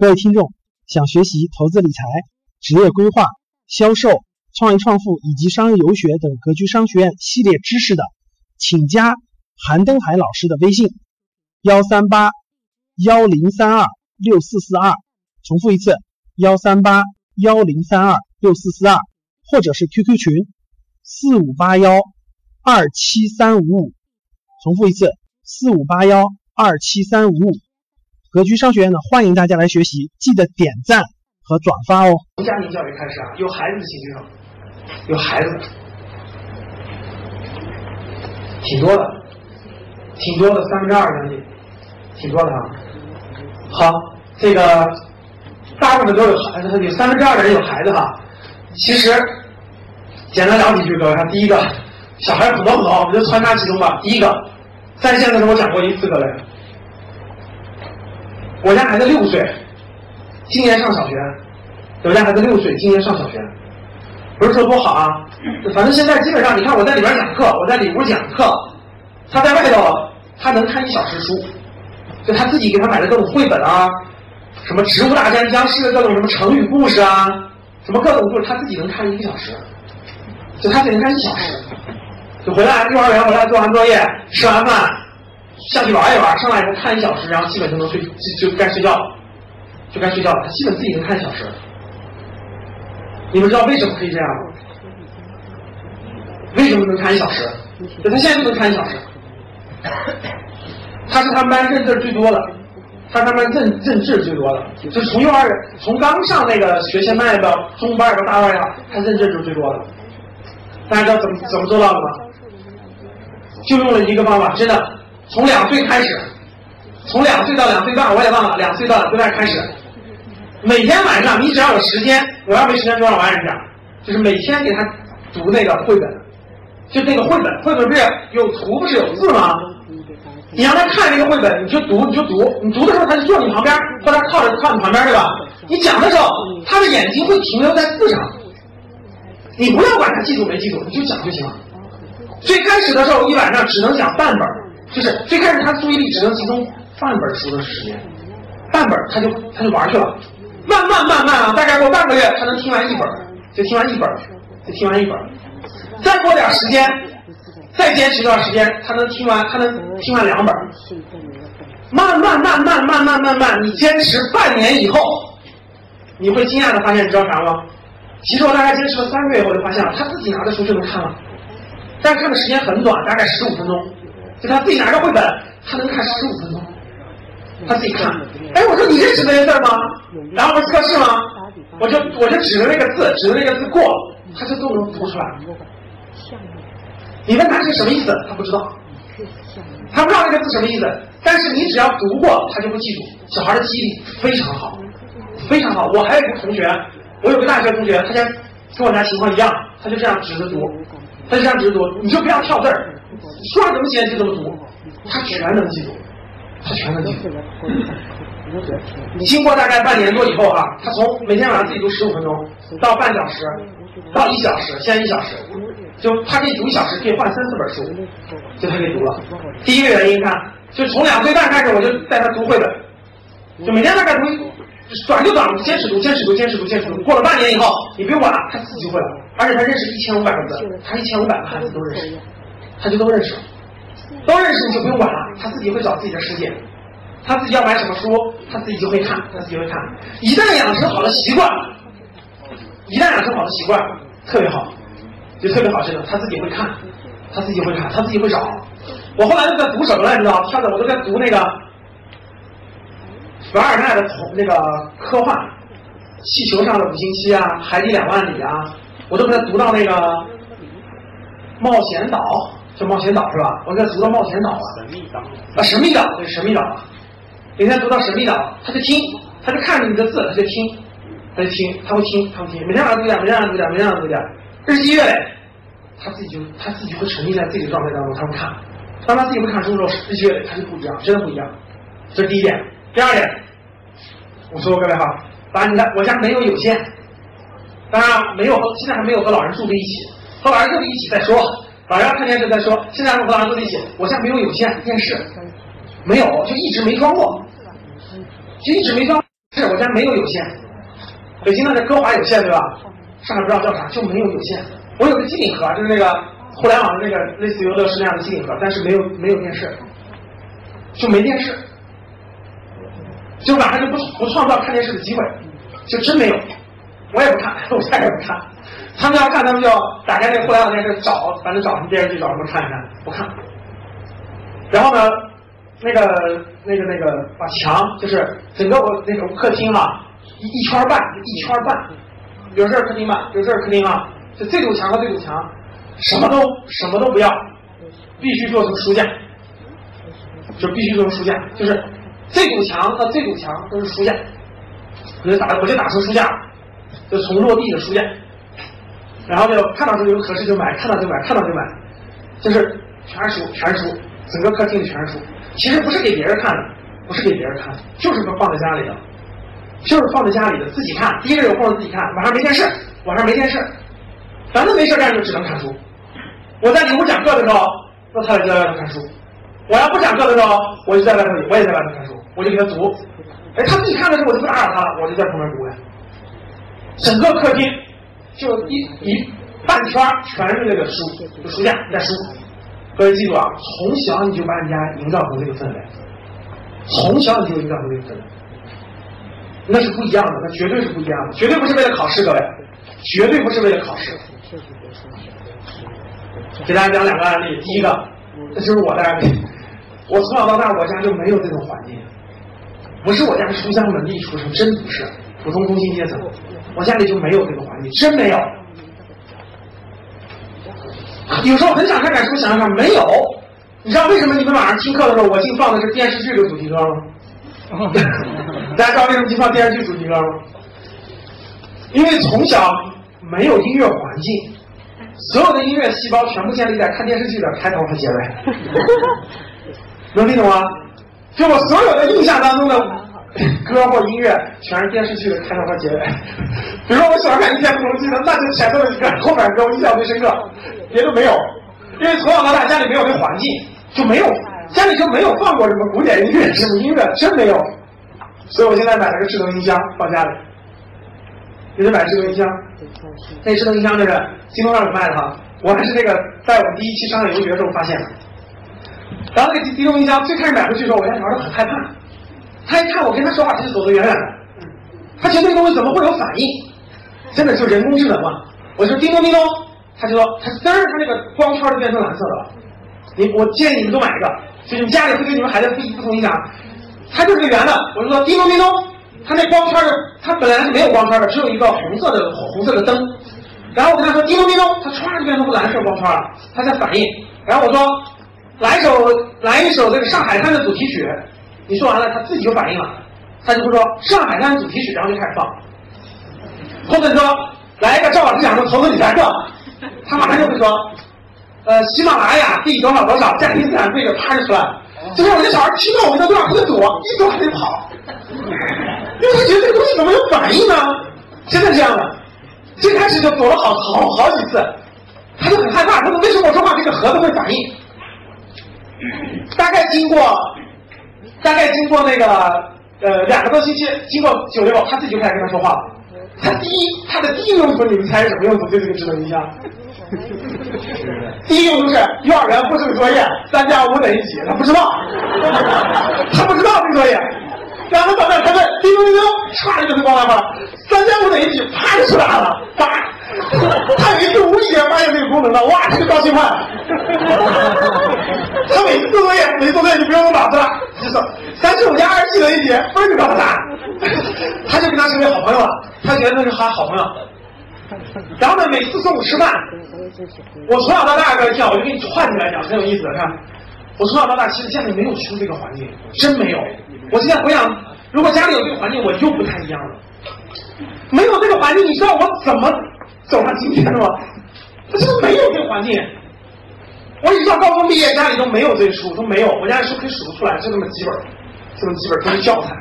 各位听众，想学习投资理财、职业规划、销售、创业创富以及商业游学等格局商学院系列知识的，请加韩登海老师的微信：幺三八幺零三二六四四二。重复一次：幺三八幺零三二六四四二，或者是 QQ 群：四五八幺二七三五五。重复一次：四五八幺二七三五五。格局商学院呢，欢迎大家来学习，记得点赞和转发哦。从家庭教育开始啊，有孩子的心智上，有孩子，挺多的，挺多的，三分之二将近，挺多的啊。好，这个大部分都有孩子，有三分之二的人有孩子哈。其实简单聊几句，各位看，第一个，小孩很多很多，我们就穿插其中吧。第一个，在线的时候我讲过一次，各位。我家孩子六岁，今年上小学。我家孩子六岁，今年上小学，不是说多好啊，反正现在基本上，你看我在里边讲课，我在里屋讲课，他在外头他能看一小时书，就他自己给他买的各种绘本啊，什么《植物大战僵尸》的各种什么成语故事啊，什么各种故事，他自己能看一个小时，就他自己能看一小时，就回来幼儿园回来做完作业，吃完饭。下去玩一玩，上来以后看一小时，然后基本就能睡，就就该睡觉了，就该睡觉了。他基本自己能看一小时。你们知道为什么可以这样吗？为什么能看一小时？他现在就能看一小时。他是他们班认字最多的，他是他们班认认字最多的，就是从幼儿园从刚上那个学前班到中班到大班呀，他认字就是最多的。大家知道怎么怎么做到的吗？就用了一个方法，真的。从两岁开始，从两岁到两岁半，我也忘了，两岁到两岁半开始，每天晚上你只要有时间，我要没时间说让我爱人讲，就是每天给他读那个绘本，就那个绘本，绘本不是有图不是有字吗？你让他看那个绘本，你就读你就读，你读的时候他就坐你旁边，或者靠着靠你旁边对吧？你讲的时候，他的眼睛会停留在字上，你不要管他记住没记住，你就讲就行了。最开始的时候一晚上只能讲半本。就是最开始他注意力只能集中半本书的时间，半本他就他就玩去了，慢慢慢慢啊，大概过半个月他能听完一本，就听完一本，就听完一本，再过点时间，再坚持一段时间，他能听完他能听完两本，慢慢慢慢慢慢慢慢，你坚持半年以后，你会惊讶的发现，你知道啥吗？其实我大概坚持了三个月以后就发现了，他自己拿着书就能看了，但是看的时间很短，大概十五分钟。就他自己拿着绘本，他能看十五分钟，他自己看。哎，我说你认识那些字吗？然后不是测试吗？我就我就指着那个字，指着那个字过，他就都能读出来。你问他是什么意思，他不知道，他不知道那个字什么意思。但是你只要读过，他就会记住。小孩的记忆力非常好，非常好。我还有一个同学，我有个大学同学，他家跟我家情况一样，他就这样指着读，他就这样指读，你就不要跳字儿。说怎么写就怎么读，他全能记住，他全能记住。你经过大概半年多以后哈，他从每天晚上自己读十五分钟，到半小时，到一小时，现在一小时，就他可以读一小时，可以换三四本书，就他可以读了。第一个原因看，就从两岁半开始，我就带他读绘本，就每天大概读，短就短，坚持读，坚持读，坚持读，坚持读。过了半年以后，你不用管了，他自己就会了，而且他认识一千五百个字，他一千五百个汉字都认识。他就都认识，都认识你就不用管了，他自己会找自己的世界，他自己要买什么书，他自己就会看，他自己会看。一旦养成好的习惯，一旦养成好的习惯，特别好，就特别好，真的，他自己会看，他自己会看，他自己会找。我后来都在读什么来，你知道？跳的我都在读那个凡尔纳的那个科幻，《气球上的五星期》啊，《海底两万里》啊，我都给他读到那个冒险岛。叫冒险岛是吧？我给他读到冒险岛了。神秘岛啊，神秘岛对神秘岛。每天读到神秘岛，他就听，他就看着你的字，他就听，他就听，他会听，他会听。每天晚上读点，每天晚上读点，每天晚上读点。日积月累，他自己就他自己会沉浸在自己的状态当中，他会看。当他自己会看书的时候，日积月累，他就不一样，真的不一样。这是第一点。第二点，我说各位哈，把你的我家没有有线，当然没有，现在还没有和老人住在一起，和老人住在一起再说。老人看电视再说，现在我和老人住在一起，我家没有有线电视，没有，就一直没装过，就一直没装。是我家没有有线。北京那个歌华有线对吧？上海不知道叫啥，就没有有线。我有个机顶盒，就是那个互联网的那个类似于乐视那样的机顶盒，但是没有没有电视，就没电视，就晚上就不不创造看电视的机会，就真没有。我也不看，我家也不看。他们要看，他们就打开那个互联网电视找，反正找什么电视剧找什么看一看，不看。然后呢，那个那个那个把墙，就是整个我那种客厅哈，一一圈半，一圈半，有这儿客厅吧，有这儿客厅啊，就这堵墙和这堵墙，什么都什么都不要，必须做成书架，就必须做成书架，就是这堵墙和这堵墙都是书架，我就打我就打成书架，就从落地的书架。然后就看到这有合适就买，看到就买，看到就买，就是全是书，全是书，整个客厅里全是书。其实不是给别人看的，不是给别人看的，就是放在家里的，就是放在家里的，自己看。第一个有空自己看，晚上没电视，晚上没电视，反正没事干就只能看书。我在里屋讲课的时候，那他就在外头看书；我要不讲课的时候，我就在外头，我也在外头看书，我就给他读。哎，他自己看的时候，我就不打扰他了，我就在旁边读呀。整个客厅。就一一半圈全是那个书，书架书。各位记住啊，从小你就把你家营造成这个氛围，从小你就营造成这个氛围，那是不一样的，那绝对是不一样的，绝对不是为了考试，各位，绝对不是为了考试。给大家讲两个案例，第一个，这就是我的案例。我从小到大，我家就没有这种环境，不是我家书香门第出身，真不是普通工薪阶层。我家里就没有这个环境，真没有。有时候很想看看书，想想没有。你知道为什么你们晚上听课的时候，我净放的是电视剧的主题歌吗？大家知道为什么净放电视剧主题歌吗？因为从小没有音乐环境，所有的音乐细胞全部建立在看电视剧的开头和结尾。能听懂吗？就我所有的印象当中的。歌或音乐全是电视剧的开头和结尾。比如说我喜欢看《一天屠龙记》的，那就前头的一个，后面歌我印象最深刻，别的没有。因为从小到大家里没有那环境，就没有家里就没有放过什么古典音乐、什么音乐，真没有。所以我现在买了个智能音箱放家里，给他买智能音箱。那智能音箱就是京东上有卖的哈，我还是那个在我们第一期商海游学的时候发现的。然后那个智能音箱最开始买回去的时候，我家小孩都很害怕。他一看我跟他说话，他就走得远远的。他觉得这个东西怎么会有反应？真的就人工智能嘛？我说叮咚叮咚，他就说他滋儿，他那个光圈就变成蓝色的了。你我建议你们都买一个，就你们家里会给你们孩子不不同影响。它就是个圆的，我就说叮咚叮咚，它那光圈的，它本来是没有光圈的，只有一个红色的红色的灯。然后我跟他说叮咚叮咚，它唰就变成蓝色光圈了，它在反应。然后我说来一首来一首这个上海滩的主题曲。你说完了，他自己就反应了，他就会说《上海滩》主题曲，然后就开始放。或者说来一个赵老师讲的投资理财课，他马上就会说，呃，喜马拉雅第多少多少，家庭资产贵就啪就出来。就是我家小孩听到我跟他对话，他就躲，一躲他就跑，因为他觉得这个东西怎么有反应呢？真的这样的，最开始就躲了好好好几次，他就很害怕，他说为什么我说话这个盒子会反应？大概经过。大概经过那个呃两个多星期，经过九六，他自己就开始跟他说话了。他第一，他的第一用途，你们猜是什么用途？就这个智能音箱。第一用途是幼儿园布置的作业，三加五等于几？他不知道，他不知道这个作业。然后到那他问，叮咚叮咚，唰就给光来了。三加五等于几？啪就出来了，啪。他有一次无意间发现这个功能了，哇，这个高兴坏了。每次做作业，每次做作业就不用脑子了，就说三十五加二十等于几，分就告诉他，他就跟他成为好朋友了。他觉得那是他好朋友。然后呢，每次中午吃饭，我从小到大个讲，我就给你串起来讲，很有意思。看，我从小到大其实家里没有出这个环境，真没有。我现在回想，如果家里有这个环境，我又不太一样了。没有这个环境，你知道我怎么？走上今天的吗？他就是没有这个环境。我一直到高中毕业，家里都没有这书，都没有。我家的书可以数得出来，就那么几本，这么几本都是教材，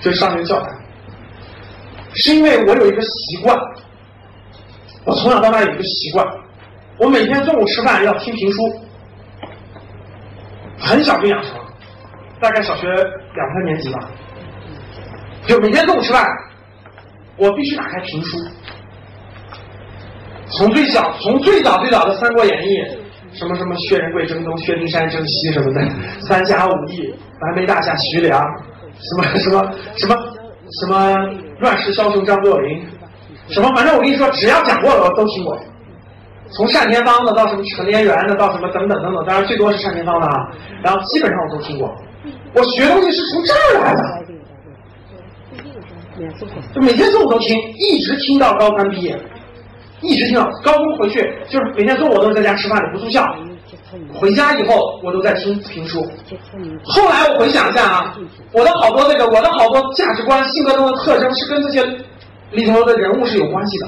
就是上学教材。是因为我有一个习惯，我从小到大有一个习惯，我每天中午吃饭要听评书，很小就养成，大概小学两三年级吧。就每天中午吃饭，我必须打开评书，从最小从最早最早的《三国演义》，什么什么薛仁贵征东、薛丁山征西什么的，三侠五义、蓝眉大侠徐良，什么什么什么什么乱世枭雄张作霖，什么反正我跟你说，只要讲过的我都听过。从单田芳的到什么陈连元的，到什么等等等等，当然最多是单田芳的啊。然后基本上我都听过。我学东西是从这儿来的，就每天中午都听，一直听到高三毕业，一直听到高中回去，就是每天中午我都是在家吃饭的，不住校。回家以后我都在听评书。后来我回想一下啊，我的好多那个，我的好多价值观、性格中的特征是跟这些里头的人物是有关系的。